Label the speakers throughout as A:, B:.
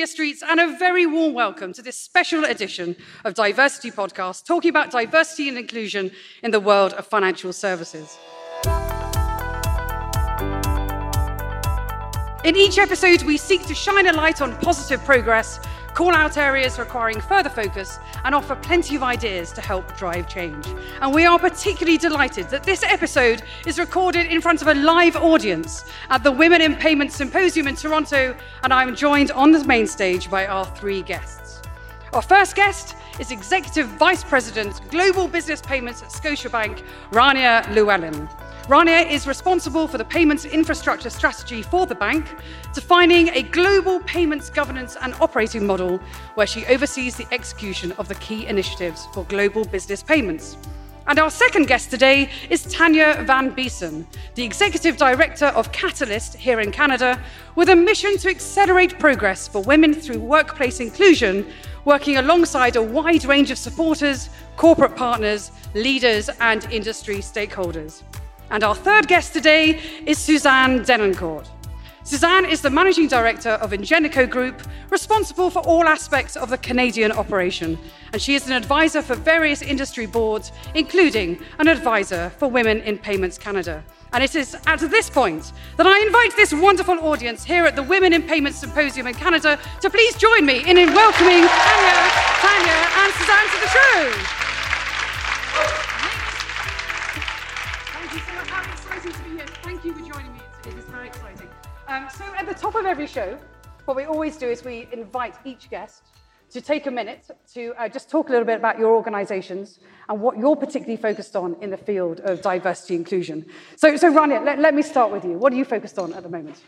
A: Julia Streets, and a very warm welcome to this special edition of DiverCity Podcast, talking about diversity and inclusion in the world of financial services. In each episode, we seek to shine a light on positive progress call out areas requiring further focus, and offer plenty of ideas to help drive change. And we are particularly delighted that this episode is recorded in front of a live audience at the Women in Payments Symposium in Toronto, and I'm joined on the main stage by our three guests. Our first guest is Executive Vice President, Global Business Payments at Scotiabank, Rania Llewellyn. Rania is responsible for the payments infrastructure strategy for the bank, defining a global payments governance and operating model where she oversees the execution of the key initiatives for global business payments. And our second guest today is Tanya Van Biesen, the Executive Director of Catalyst here in Canada, with a mission to accelerate progress for women through workplace inclusion, working alongside a wide range of supporters, corporate partners, leaders, and industry stakeholders. And our third guest today is Suzanne Denoncourt. Suzanne is the managing director of Ingenico Group, responsible for all aspects of the Canadian operation. And she is an advisor for various industry boards, including an advisor for Women in Payments Canada. And it is at this point that I invite this wonderful audience here at the Women in Payments Symposium in Canada to please join me in welcoming Tanya, Tanya, and Suzanne to the show. Um, so at the top of every show, what we always do is we invite each guest to take a minute to uh, just talk a little bit about your organizations and what you're particularly focused on in the field of diversity inclusion. So, so Rania, let, let me start with you. What are you focused on at the moment?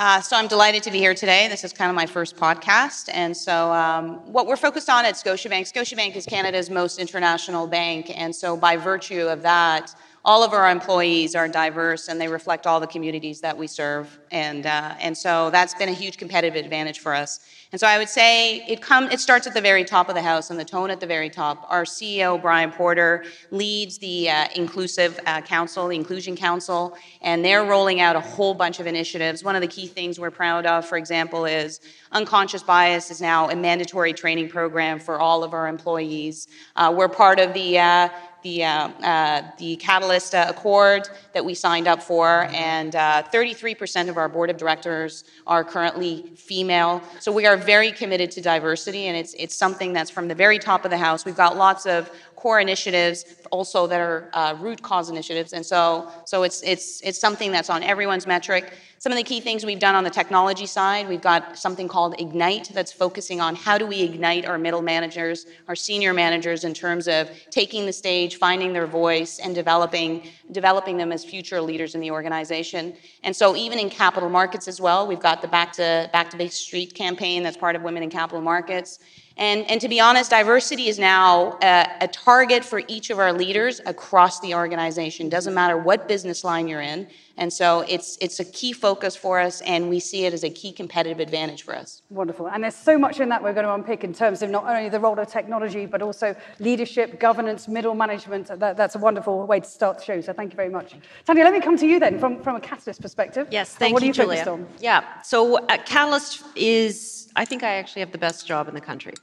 B: Uh, so I'm delighted to be here today. This is kind of my first podcast. And so um, what we're focused on at Scotiabank, Scotiabank is Canada's most international bank. And so by virtue of that, all of our employees are diverse and they reflect all the communities that we serve. And, uh, and so that's been a huge competitive advantage for us. And so I would say it, come, it starts at the very top of the house and the tone at the very top. Our CEO, Brian Porter, leads the uh, Inclusive uh, Council, the Inclusion Council, and they're rolling out a whole bunch of initiatives. One of the key things we're proud of, for example, is unconscious bias is now a mandatory training program for all of our employees. Uh, we're part of the uh, the, uh, uh, the Catalyst uh, Accord that we signed up for, and 33% uh, of our board of directors are currently female. So we are very committed to diversity, and it's, it's something that's from the very top of the house. We've got lots of core initiatives also that are uh, root cause initiatives, and so, so it's, it's, it's something that's on everyone's metric. Some of the key things we've done on the technology side, we've got something called Ignite that's focusing on how do we ignite our middle managers, our senior managers in terms of taking the stage, finding their voice, and developing, developing them as future leaders in the organization. And so even in capital markets as well, we've got the Back to, Back to Bay Street campaign that's part of Women in Capital Markets. And, and to be honest, diversity is now a, a, target for each of our leaders across the organization. Doesn't matter what business line you're in. And so it's, it's a key focus for us, and we see it as a key competitive advantage for us.
A: Wonderful. And there's so much in that we're going to unpick in terms of not only the role of technology, but also leadership, governance, middle management. That, that's a wonderful way to start the show. So thank you very much. Tanya, let me come to you then from, from a Catalyst perspective.
C: Yes, thank
A: what
C: you,
A: are you
C: Julia.
A: focused on?
C: Yeah, so uh, Catalyst is, I think I actually have the best job in the country.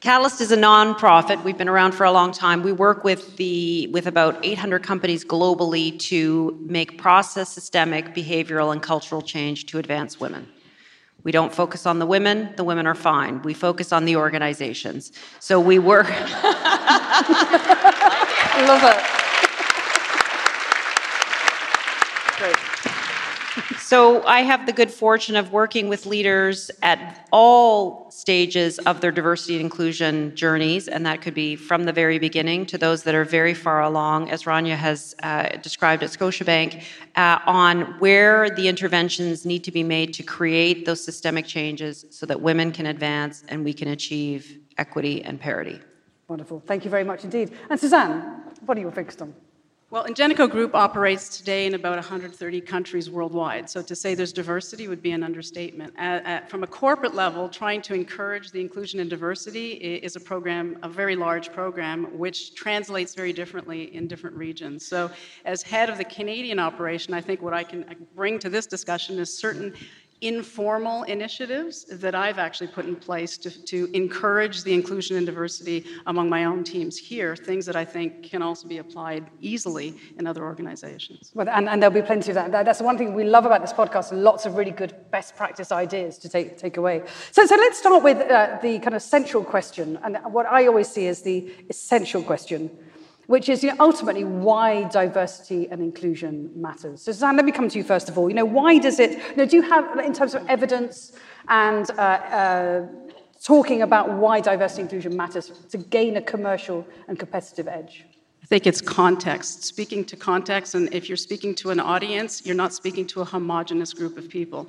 C: Catalyst is a nonprofit. We've been around for a long time. We work with the with about 800 companies globally to make process, systemic, behavioral, and cultural change to advance women. We don't focus on the women. The women are fine. We focus on the organizations. So we work.
A: I love it.
C: So I have the good fortune of working with leaders at all stages of their diversity and inclusion journeys, and that could be from the very beginning to those that are very far along, as Rania has uh, described at Scotiabank, uh, on where the interventions need to be made to create those systemic changes so that women can advance and we can achieve equity and parity.
A: Wonderful. Thank you very much indeed. And Suzanne, what are you focused on?
D: Well, Ingenico Group operates today in about 130 countries worldwide. So to say there's diversity would be an understatement. At, at, from a corporate level, trying to encourage the inclusion and diversity is a program, a very large program, which translates very differently in different regions. So as head of the Canadian operation, I think what I can bring to this discussion is certain informal initiatives that I've actually put in place to, to encourage the inclusion and diversity among my own teams here, things that I think can also be applied easily in other organizations.
A: Well, and, and there'll be plenty of that. That's one thing we love about this podcast, lots of really good best practice ideas to take, take away. So, so let's start with uh, the kind of central question, and what I always see as the essential question which is you know, ultimately why diversity and inclusion matters. So, Suzanne, let me come to you first of all. You know, why does it, you know, do you have, in terms of evidence and uh, uh, talking about why diversity and inclusion matters to gain a commercial and competitive edge?
D: I think it's context, speaking to context. And if you're speaking to an audience, you're not speaking to a homogenous group of people.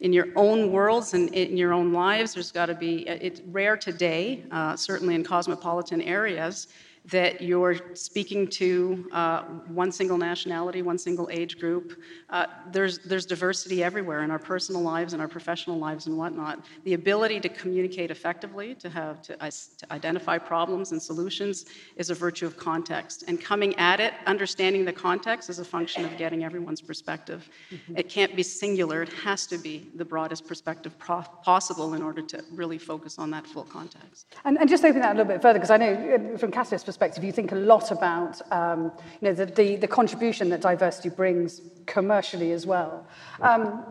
D: In your own worlds and in your own lives, there's got to be, it's rare today, uh, certainly in cosmopolitan areas, that you're speaking to uh, one single nationality, one single age group. Uh, there's, there's diversity everywhere in our personal lives and our professional lives and whatnot. The ability to communicate effectively, to have to, to identify problems and solutions, is a virtue of context. And coming at it, understanding the context, is a function of getting everyone's perspective. Mm-hmm. It can't be singular; it has to be the broadest perspective pro- possible in order to really focus on that full context.
A: And, and just open that a little bit further, because I know uh, from Cassia's perspective, you think a lot about um, you know, the, the, the, contribution that diversity brings commercially as well. Um,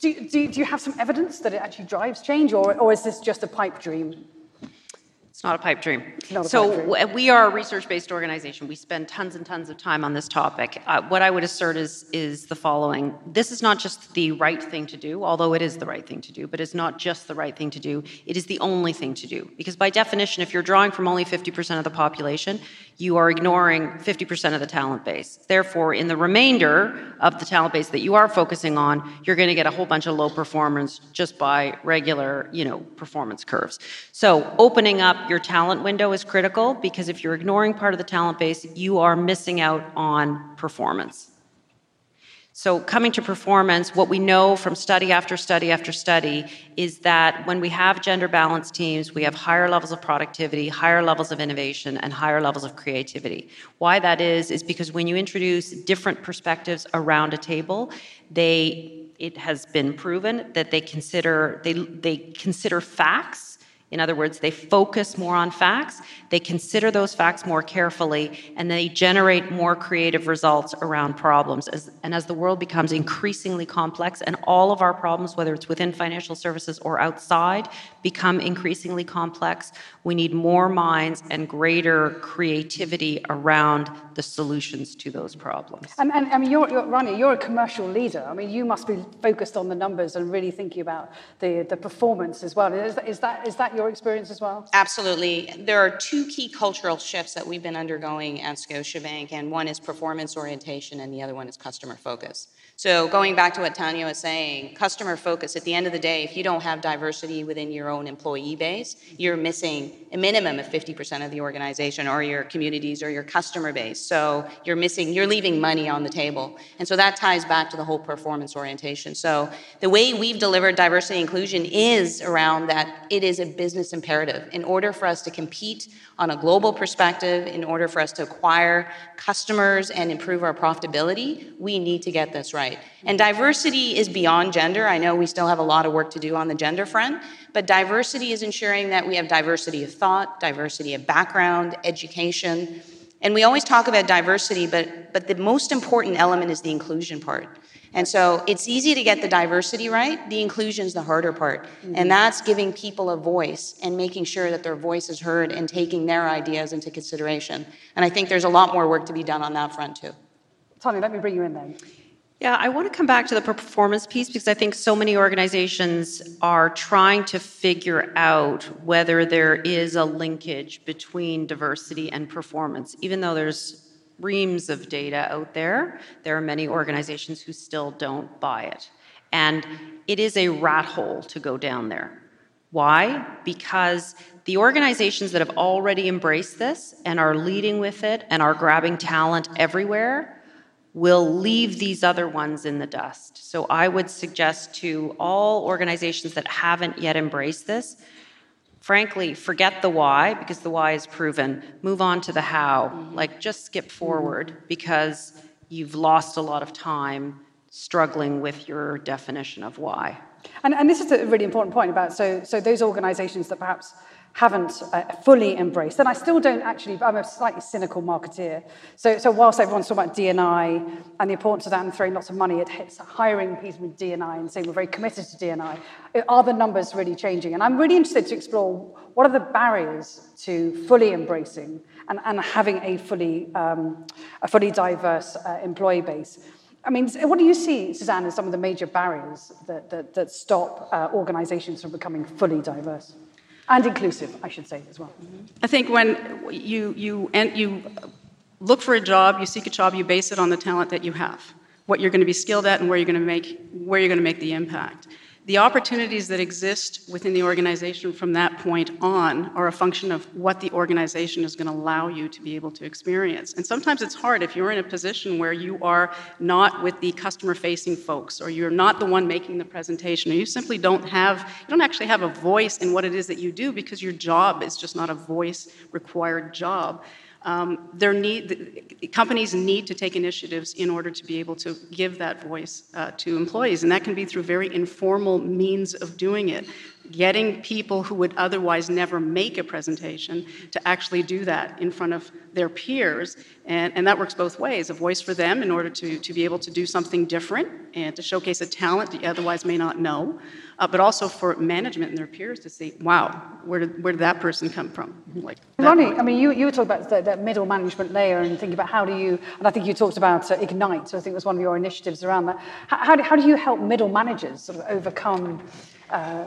A: do, do, do you have some evidence that it actually drives change, or, or is this just a pipe dream?
C: Not a pipe dream. A so pipe dream. we are a research-based organization. We spend tons and tons of time on this topic. Uh, what I would assert is is the following: This is not just the right thing to do, although it is the right thing to do, but it's not just the right thing to do. It is the only thing to do because, by definition, if you're drawing from only 50% of the population, you are ignoring 50% of the talent base. Therefore, in the remainder of the talent base that you are focusing on, you're going to get a whole bunch of low performance just by regular, you know, performance curves. So, opening up your talent window is critical because if you're ignoring part of the talent base, you are missing out on performance. So, coming to performance, what we know from study after study after study is that when we have gender balanced teams, we have higher levels of productivity, higher levels of innovation, and higher levels of creativity. Why that is, is because when you introduce different perspectives around a table, they it has been proven that they consider they, they consider facts in other words, they focus more on facts, they consider those facts more carefully, and they generate more creative results around problems. As, and as the world becomes increasingly complex, and all of our problems, whether it's within financial services or outside, become increasingly complex, we need more minds and greater creativity around the solutions to those problems.
A: And, and I mean, you're, you're, Rania, you're a commercial leader. I mean, you must be focused on the numbers and really thinking about the, the performance as well. Is, that, is that your experience as well?
B: Absolutely. There are two key cultural shifts that we've been undergoing at Scotiabank, and one is performance orientation, and the other one is customer focus. So, going back to what Tanya was saying, customer focus, at the end of the day, if you don't have diversity within your own employee base, you're missing a minimum of 50% of the organization or your communities or your customer base. So, you're missing, you're leaving money on the table. And so that ties back to the whole performance orientation. So, the way we've delivered diversity inclusion is around that it is a business imperative. In order for us to compete on a global perspective, in order for us to acquire customers and improve our profitability, we need to get this right. And diversity is beyond gender. I know we still have a lot of work to do on the gender front, but diversity is ensuring that we have diversity of thought, diversity of background, education. And we always talk about diversity, but, but the most important element is the inclusion part. And so it's easy to get the diversity right. The inclusion is the harder part. Mm-hmm. And that's giving people a voice and making sure that their voice is heard and taking their ideas into consideration. And I think there's a lot more work to be done on that front, too.
A: Tanya, let me bring you in then.
C: Yeah, I want to come back to the performance piece because I think so many organizations are trying to figure out whether there is a linkage between diversity and performance, even though there's reams of data out there. There are many organizations who still don't buy it. And it is a rat hole to go down there. Why? Because the organizations that have already embraced this and are leading with it and are grabbing talent everywhere will leave these other ones in the dust. So I would suggest to all organizations that haven't yet embraced this frankly, forget the why because the why is proven. Move on to the how. Mm-hmm. Like, just skip mm-hmm. forward because you've lost a lot of time struggling with your definition of why.
A: And, and this is a really important point about so, so those organizations that perhaps haven't uh, fully embraced. And I still don't actually, I'm a slightly cynical marketeer. So, so whilst everyone's talking about D&I and the importance of that and throwing lots of money at hiring people with D&I and saying we're very committed to D&I, are the numbers really changing? And I'm really interested to explore what are the barriers to fully embracing and, and having a fully, um, a fully diverse uh, employee base. I mean, what do you see, Suzanne, as some of the major barriers that, that, that stop uh, organizations from becoming fully diverse? And inclusive, I should say, as well.
D: I think when you, you, and you look for a job, you seek a job, you base it on the talent that you have, what you're going to be skilled at and where you're going to make, where you're going to make the impact the opportunities that exist within the organization from that point on are a function of what the organization is going to allow you to be able to experience. And sometimes it's hard if you're in a position where you are not with the customer facing folks or you're not the one making the presentation or you simply don't have you don't actually have a voice in what it is that you do because your job is just not a voice required job um, need, companies need to take initiatives in order to be able to give that voice uh, to employees, and that can be through very informal means of doing it getting people who would otherwise never make a presentation to actually do that in front of their peers. And, and that works both ways a voice for them in order to, to be able to do something different and to showcase a talent that you otherwise may not know, uh, but also for management and their peers to see, wow, where did, where did that person come from?
A: Like Ronnie, I mean, you, you were talking about that, that middle management layer and thinking about how do you, and I think you talked about uh, Ignite, so I think was one of your initiatives around that. How, how, do, how do you help middle managers sort of overcome? Uh,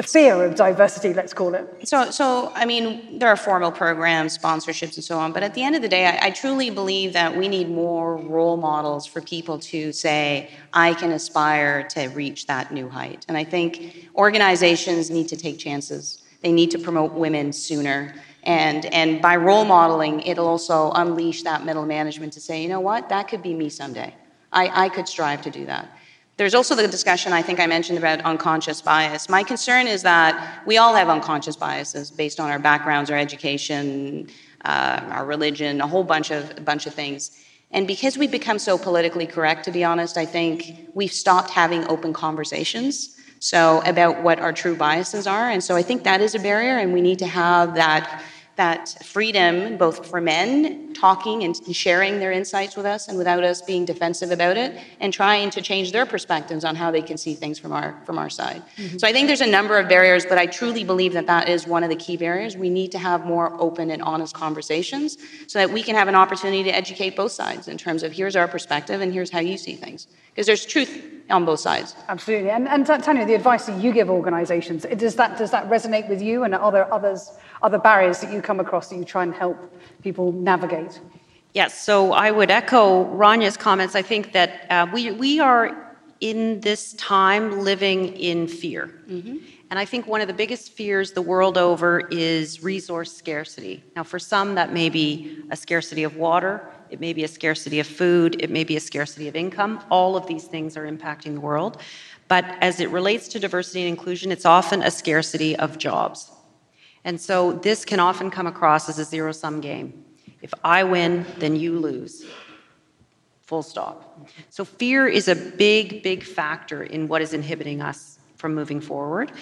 A: the fear of diversity, let's call it.
B: So, so I mean, there are formal programs, sponsorships, and so on. But at the end of the day, I, I, truly believe that we need more role models for people to say, "I can aspire to reach that new height." And I think organizations need to take chances. They need to promote women sooner. And, and by role modeling, it'll also unleash that middle management to say, you know what, that could be me someday. I, I could strive to do that. There's also the discussion I think I mentioned about unconscious bias. My concern is that we all have unconscious biases based on our backgrounds, our education, uh, our religion, a whole bunch of bunch of things. And because we've become so politically correct, to be honest, I think we've stopped having open conversations. So about what our true biases are, and so I think that is a barrier, and we need to have that that freedom, both for men talking and sharing their insights with us and without us being defensive about it, and trying to change their perspectives on how they can see things from our, from our side. Mm-hmm. So I think there's a number of barriers, but I truly believe that that is one of the key barriers. We need to have more open and honest conversations so that we can have an opportunity to educate both sides in terms of here's our perspective and here's how you see things. Because there's truth on both sides.
A: Absolutely. And, and Tanya, the advice that you give organizations, does that, does that resonate with you and are there others, other barriers that you come across that you try and help people navigate?
C: Yes, so I would echo Rania's comments. I think that uh, we, we are in this time living in fear. Mm-hmm. And I think one of the biggest fears the world over is resource scarcity. Now, for some, that may be a scarcity of water, it may be a scarcity of food, it may be a scarcity of income. All of these things are impacting the world. But as it relates to diversity and inclusion, it's often a scarcity of jobs. And so this can often come across as a zero sum game. If I win, then you lose. Full stop. So fear is a big, big factor in what is inhibiting us from moving forward.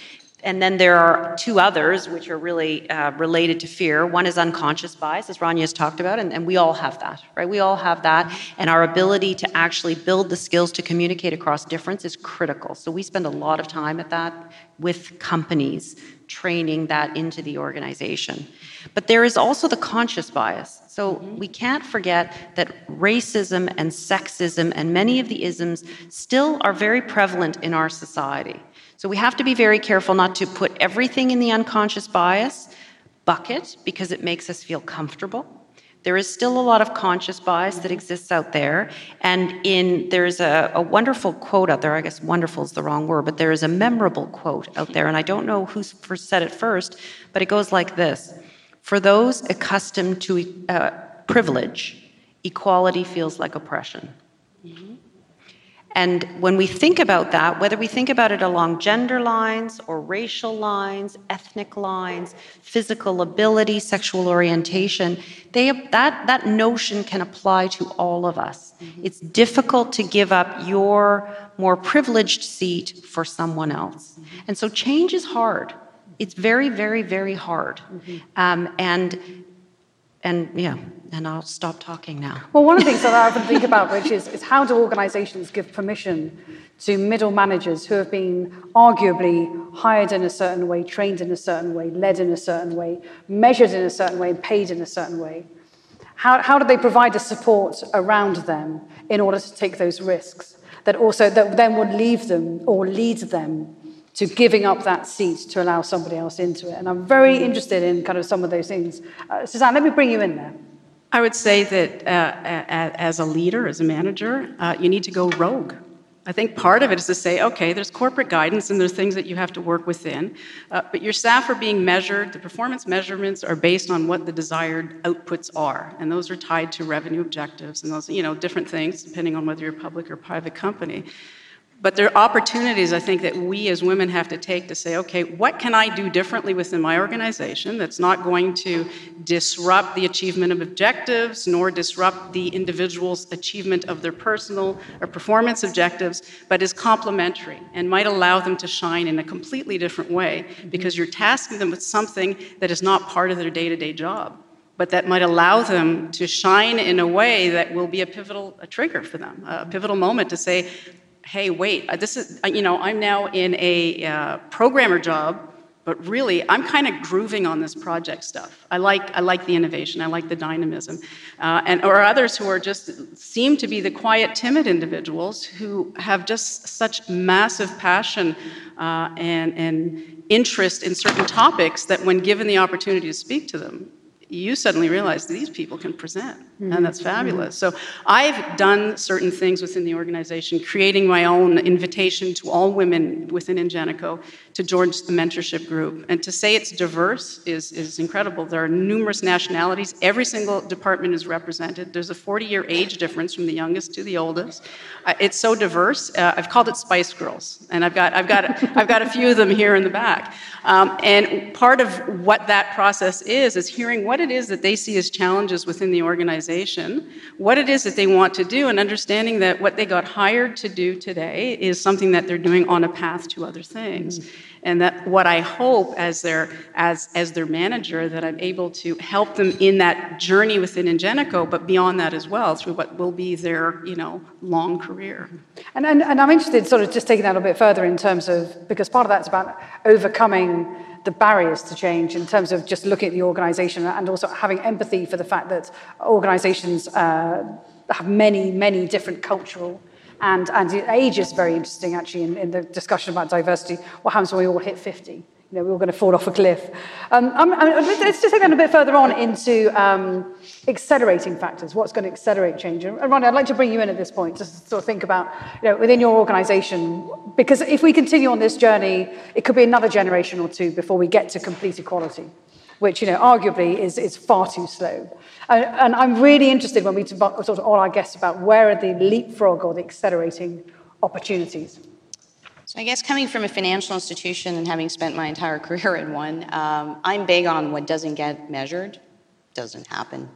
C: And then there are two others which are really uh, related to fear. One is unconscious bias, as Rania has talked about, and, and, we all have that, right? We all have that. And our ability to actually build the skills to communicate across difference is critical. So we spend a lot of time at that with companies, training that into the organization. But there is also the conscious bias. So mm-hmm. we can't forget that racism and sexism and many of the isms still are very prevalent in our society. So we have to be very careful not to put everything in the unconscious bias bucket because it makes us feel comfortable. There is still a lot of conscious bias that exists out there. And in there's a, a, wonderful quote out there, I guess wonderful is the wrong word, but there is a memorable quote out there, and I don't know who said it first, but it goes like this For those accustomed to uh, privilege, equality feels like oppression. Mm-hmm. And when we think about that, whether we think about it along gender lines or racial lines, ethnic lines, physical ability, sexual orientation, they, that, that notion can apply to all of us. Mm-hmm. It's difficult to give up your more privileged seat for someone else. Mm-hmm. And so change is hard. It's very, very, very hard. Mm-hmm. Um, and and yeah, and I'll stop talking now.
A: Well, one of the things that I often think about, Rich, is, is how do organizations give permission to middle managers who have been arguably hired in a certain way, trained in a certain way, led in a certain way, measured in a certain way, paid in a certain way? How, how do they provide the support around them in order to take those risks that also that then would leave them or lead them to giving up that seat to allow somebody else into it. And I'm very interested in kind of some of those things. Uh, Suzanne, let me bring you in there.
D: I would say that uh, as a leader, as a manager, uh, you need to go rogue. I think part of it is to say, okay, there's corporate guidance and there's things that you have to work within, uh, but your staff are being measured. The performance measurements are based on what the desired outputs are, and those are tied to revenue objectives and those, you know, different things depending on whether you're a public or private company. But there are opportunities, I think, that we as women have to take to say, okay, what can I do differently within my organization that's not going to disrupt the achievement of objectives nor disrupt the individual's achievement of their personal or performance objectives, but is complementary and might allow them to shine in a completely different way mm-hmm. because you're tasking them with something that is not part of their day to day job but that might allow them to shine in a way that will be a pivotal a trigger for them, a pivotal moment to say, hey, wait, uh, this is, uh, you know, I'm now in a uh, programmer job, but really, I'm kind of grooving on this project stuff. I like, I like the innovation, I like the dynamism. Uh, and, or others who are just, seem to be the quiet, timid individuals who have just such massive passion uh, and, and interest in certain topics that when given the opportunity to speak to them, you suddenly realize these people can present, mm-hmm. and that's fabulous. So I've done certain things within the organization, creating my own invitation to all women within Ingenico to join the mentorship group. And to say it's diverse is, is incredible. There are numerous nationalities. Every single department is represented. There's a 40-year age difference from the youngest to the oldest. Uh, it's so diverse. Uh, I've called it Spice Girls, and I've got, I've, got, I've got a few of them here in the back. Um, and part of what that process is, is hearing what it is that they see as challenges within the organization, what it is that they want to do, and understanding that what they got hired to do today is something that they're doing on a path to other things. Mm-hmm and that what I hope as their as as their manager that I'm able to help them in that journey within Ingenico, but beyond that as well through what will be their you know long career.
A: And and, and I'm interested, sort of just taking that a bit further in terms of because part of that's about overcoming the barriers to change in terms of just looking at the organization and also having empathy for the fact that organizations uh, have many, many different cultural and, and age is very interesting, actually, in, in the discussion about diversity. What happens when we all hit 50? You know, we're all going to fall off a cliff. Um, I'm, let's just take that a bit further on into um, accelerating factors. What's going to accelerate change? And Ronnie, I'd like to bring you in at this point, to sort of think about, you know, within your organisation, because if we continue on this journey, it could be another generation or two before we get to complete equality which, you know, arguably is, is far too slow. And, and I'm really interested when we talk to all our guests about where are the leapfrog or the accelerating opportunities.
B: So I guess coming from a financial institution and having spent my entire career in one, um, I'm big on what doesn't get measured doesn't happen.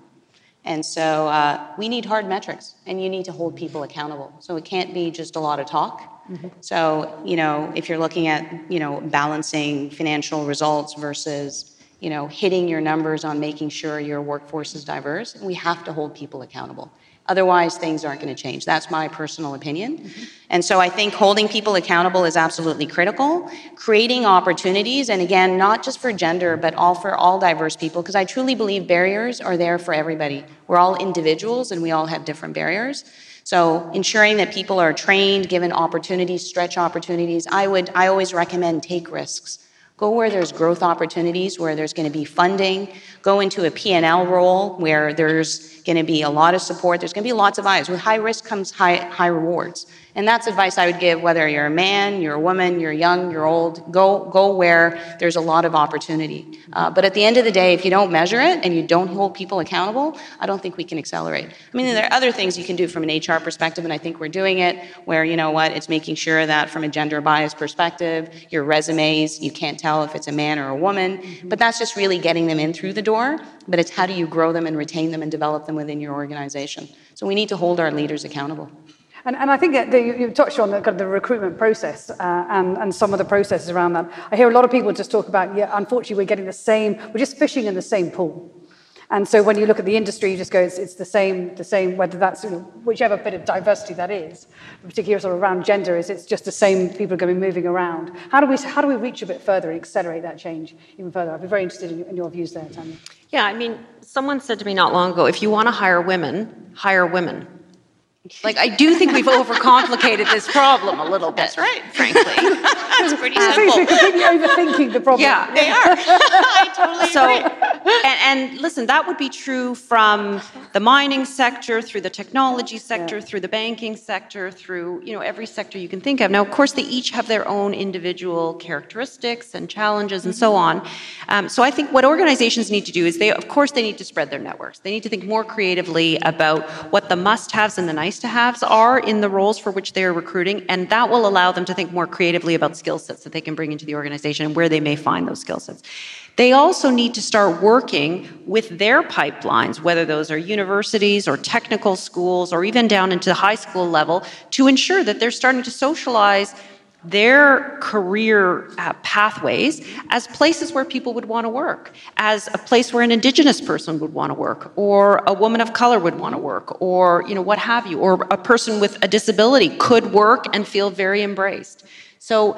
B: And so uh, we need hard metrics, and you need to hold people accountable. So it can't be just a lot of talk. Mm-hmm. So you know, if you're looking at you know balancing financial results versus you know, hitting your numbers on making sure your workforce is diverse, we have to hold people accountable. Otherwise, things aren't going to change. That's my personal opinion. Mm-hmm. And so I think holding people accountable is absolutely critical. Creating opportunities, and again, not just for gender, but all for all diverse people, because I truly believe barriers are there for everybody. We're all individuals and we all have different barriers. So ensuring that people are trained, given opportunities, stretch opportunities. I would I always recommend take risks. Go where there's growth opportunities, where there's going to be funding. Go into a P&L role where there's going to be a lot of support. There's going to be lots of eyes. With high risk comes high, high rewards. And that's advice I would give whether you're a man, you're a woman, you're young, you're old. Go, go where there's a lot of opportunity. Uh, but at the end of the day, if you don't measure it and you don't hold people accountable, I don't think we can accelerate. I mean, there are other things you can do from an HR perspective, and I think we're doing it, where, you know what, it's making sure that from a gender bias perspective, your resumes, you can't tell if it's a man or a woman. But that's just really getting them in through the door. But it's how do you grow them and retain them and develop them within your organization. So we need to hold our leaders accountable.
A: And, and I think that the, you touched on the, kind of the recruitment process uh, and, and some of the processes around that. I hear a lot of people just talk about, yeah, unfortunately, we're getting the same, we're just fishing in the same pool. And so when you look at the industry, you just go, it's, it's the same, the same, whether that's you know, whichever bit of diversity that is, particularly sort of around gender, is it's just the same people are going to be moving around. How do we, how do we reach a bit further and accelerate that change even further? I'd be very interested in, in your views there, Tanya.
C: Yeah, I mean, someone said to me not long ago, if you want to hire women, hire women. Like, I do think we've overcomplicated this problem a little bit.
B: That's right, frankly. That's pretty simple.
A: We're completely overthinking the problem.
C: Yeah,
B: they are. I totally
C: so,
B: agree.
C: And, and, listen, that would be true from the mining sector, through the technology sector, yeah. through the banking sector, through you know every sector you can think of. Now, of course, they each have their own individual characteristics and challenges and so on. Um, so, I think what organizations need to do is they, of course, they need to spread their networks. They need to think more creatively about what the must-haves and the nice nice to haves are in the roles for which they are recruiting, and that will allow them to think more creatively about skill sets that they can bring into the organization and where they may find those skill sets. They also need to start working with their pipelines, whether those are universities or technical schools or even down into the high school level, to ensure that they're starting to socialize their career uh, pathways as places where people would want to work, as a place where an indigenous person would want to work, or a woman of color would want to work, or you know what have you, or a person with a disability could work and feel very embraced. So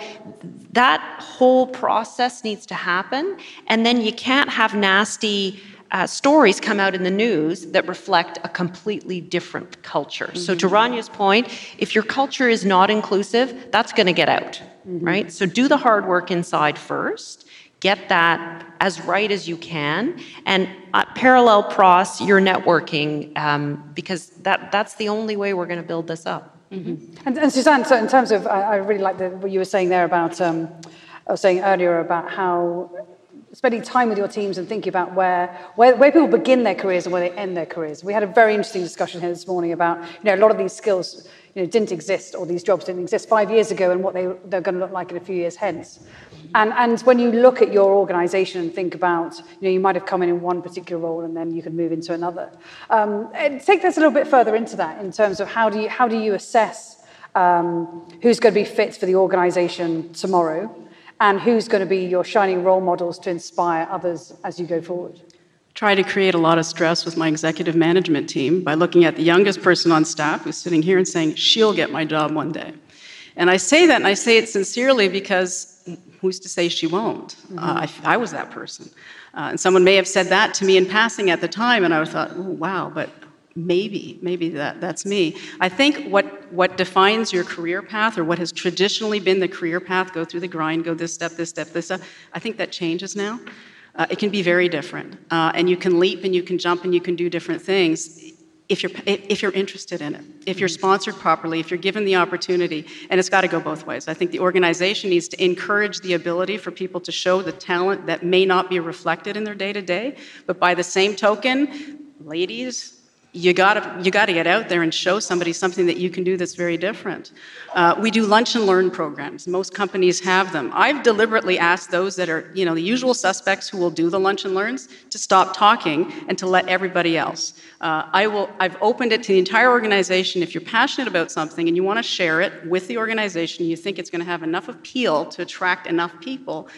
C: that whole process needs to happen, and then you can't have nasty uh, stories come out in the news that reflect a completely different culture. Mm-hmm. So, to Rania's point, if your culture is not inclusive, that's going to get out, mm-hmm. right? So, do the hard work inside first, get that as right as you can, and uh, parallel pros your networking um, because that, that's the only way we're going to build this up.
A: Mm-hmm. And, and, Suzanne, so in terms of, I, I really like the, what you were saying there about, um, I was saying earlier about how spending time with your teams and thinking about where, where, where people begin their careers and where they end their careers. We had a very interesting discussion here this morning about, you know, a lot of these skills you know, didn't exist or these jobs didn't exist five years ago and what they, they're going to look like in a few years hence. And, and when you look at your organization and think about, you know, you might have come in in one particular role and then you can move into another. Um, take this a little bit further into that in terms of how do you, how do you assess um, who's going to be fit for the organization tomorrow and who's going to be your shining role models to inspire others as you go forward?
D: Try to create a lot of stress with my executive management team by looking at the youngest person on staff who's sitting here and saying, she'll get my job one day. And I say that, and I say it sincerely because who's to say she won't? Mm-hmm. Uh, I, I, was that person. Uh, and someone may have said that to me in passing at the time, and I thought, oh, wow, but maybe maybe that, that's me. I think what, what defines your career path or what has traditionally been the career path go through the grind go this step this step this step i think that changes now. Uh, it can be very different. Uh, and you can leap and you can jump and you can do different things if you're if you're interested in it if you're sponsored properly if you're given the opportunity. And it's got to go both ways. I think the organization needs to encourage the ability for people to show the talent that may not be reflected in their day to day but by the same token ladies you gotta you gotta get out there and show somebody something that you can do that's very different. Uh, we do lunch and learn programs. Most companies have them. I've deliberately asked those that are you know the usual suspects who will do the lunch and learns to stop talking and to let everybody else. Uh, I will. I've opened it to the entire organization. If you're passionate about something and you want to share it with the organization, you think it's going to have enough appeal to attract enough people,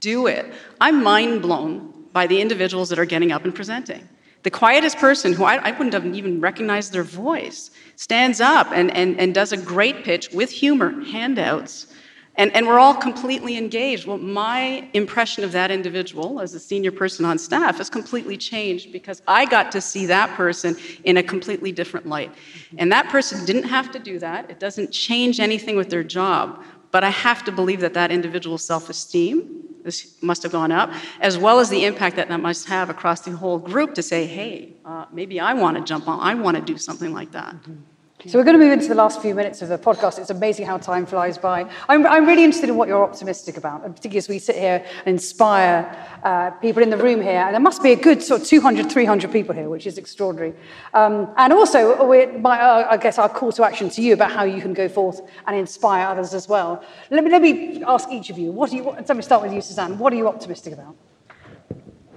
D: do it. I'm mind blown by the individuals that are getting up and presenting. The quietest person, who I, I, wouldn't have even recognized their voice, stands up and, and, and does a great pitch with humor, handouts, and, and we're all completely engaged. Well, my impression of that individual as a senior person on staff has completely changed because I got to see that person in a completely different light. And that person didn't have to do that, it doesn't change anything with their job. But I have to believe that that individual's self esteem this must have gone up, as well as the impact that that must have across the whole group to say, hey, uh, maybe I want to jump on, I want to do something like that. Mm-hmm.
A: So we're going to move into the last few minutes of the podcast. It's amazing how time flies by. I'm, I'm really interested in what you're optimistic about, and particularly as we sit here and inspire uh, people in the room here. And there must be a good sort of 200, 300 people here, which is extraordinary. Um, and also, my, uh, I guess our call to action to you about how you can go forth and inspire others as well. Let me, let me ask each of you. What do you? Let me start with you, Suzanne. What are you optimistic about?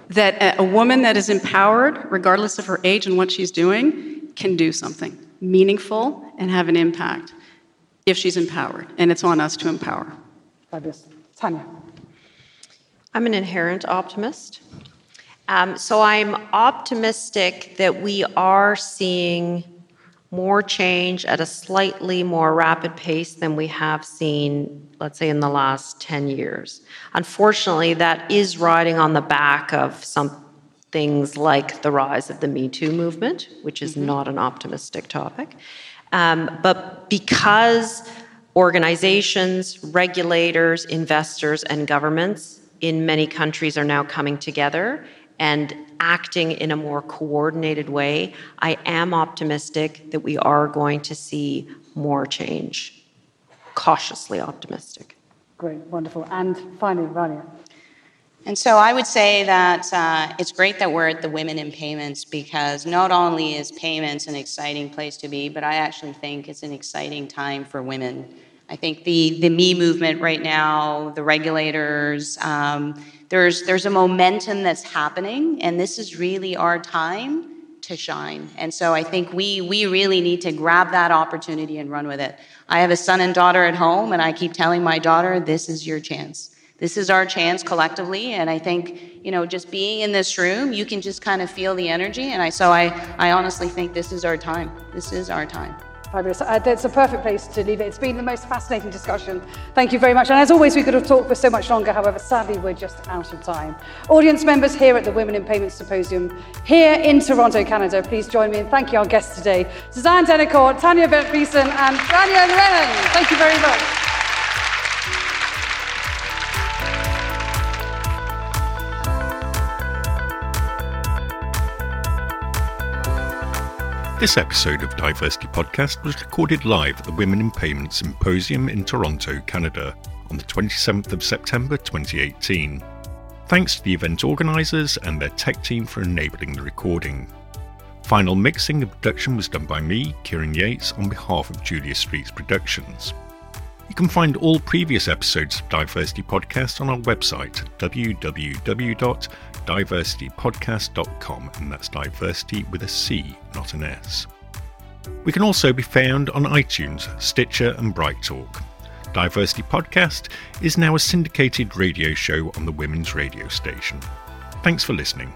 D: That a woman that is empowered, regardless of her age and what she's doing, can do something meaningful and have an impact if she's empowered. And it's on us to empower.
A: Fabulous. Tanya.
C: I'm an inherent optimist. Um, so I'm optimistic that we are seeing more change at a slightly more rapid pace than we have seen, let's say, in the last 10 years. Unfortunately, that is riding on the back of some things like the rise of the Me Too movement, which is mm-hmm. not an optimistic topic. Um, but because organizations, regulators, investors, and governments in many countries are now coming together and acting in a more coordinated way, I am optimistic that we are going to see more change. Cautiously optimistic.
A: Great, wonderful. And finally, Rania.
B: And so I would say that uh, it's great that we're at the Women in Payments because not only is payments an exciting place to be, but I actually think it's an exciting time for women. I think the, the Me movement right now, the regulators, um, there's, there's a momentum that's happening, and this is really our time to shine. And so I think we, we really need to grab that opportunity and run with it. I have a son and daughter at home, and I keep telling my daughter, this is your chance this is our chance collectively and i think you know just being in this room you can just kind of feel the energy and i so i i honestly think this is our time this is our time
A: Fabulous. Uh, it's a perfect place to leave it. It's been the most fascinating discussion. Thank you very much. And as always, we could have talked for so much longer. However, sadly, we're just out of time. Audience members here at the Women in Payments Symposium here in Toronto, Canada, please join me in thanking our guests today, Suzanne Denicourt, Tanya Beaton, and Rania Lennon. Thank you very much.
E: This episode of DiverCity Podcast was recorded live at the Women in Payment Symposium in Toronto, Canada, on the 27th of September 2018. Thanks to the event organisers and their tech team for enabling the recording. Final mixing and production was done by me, Kieran Yates, on behalf of Julia Streets Productions. You can find all previous episodes of DiverCity Podcast on our website, www.divercitypodcast.com, and that's diversity with a C, not an S. We can also be found on iTunes, Stitcher, and Bright Talk. DiverCity Podcast is now a syndicated radio show on the Women's Radio Station. Thanks for listening.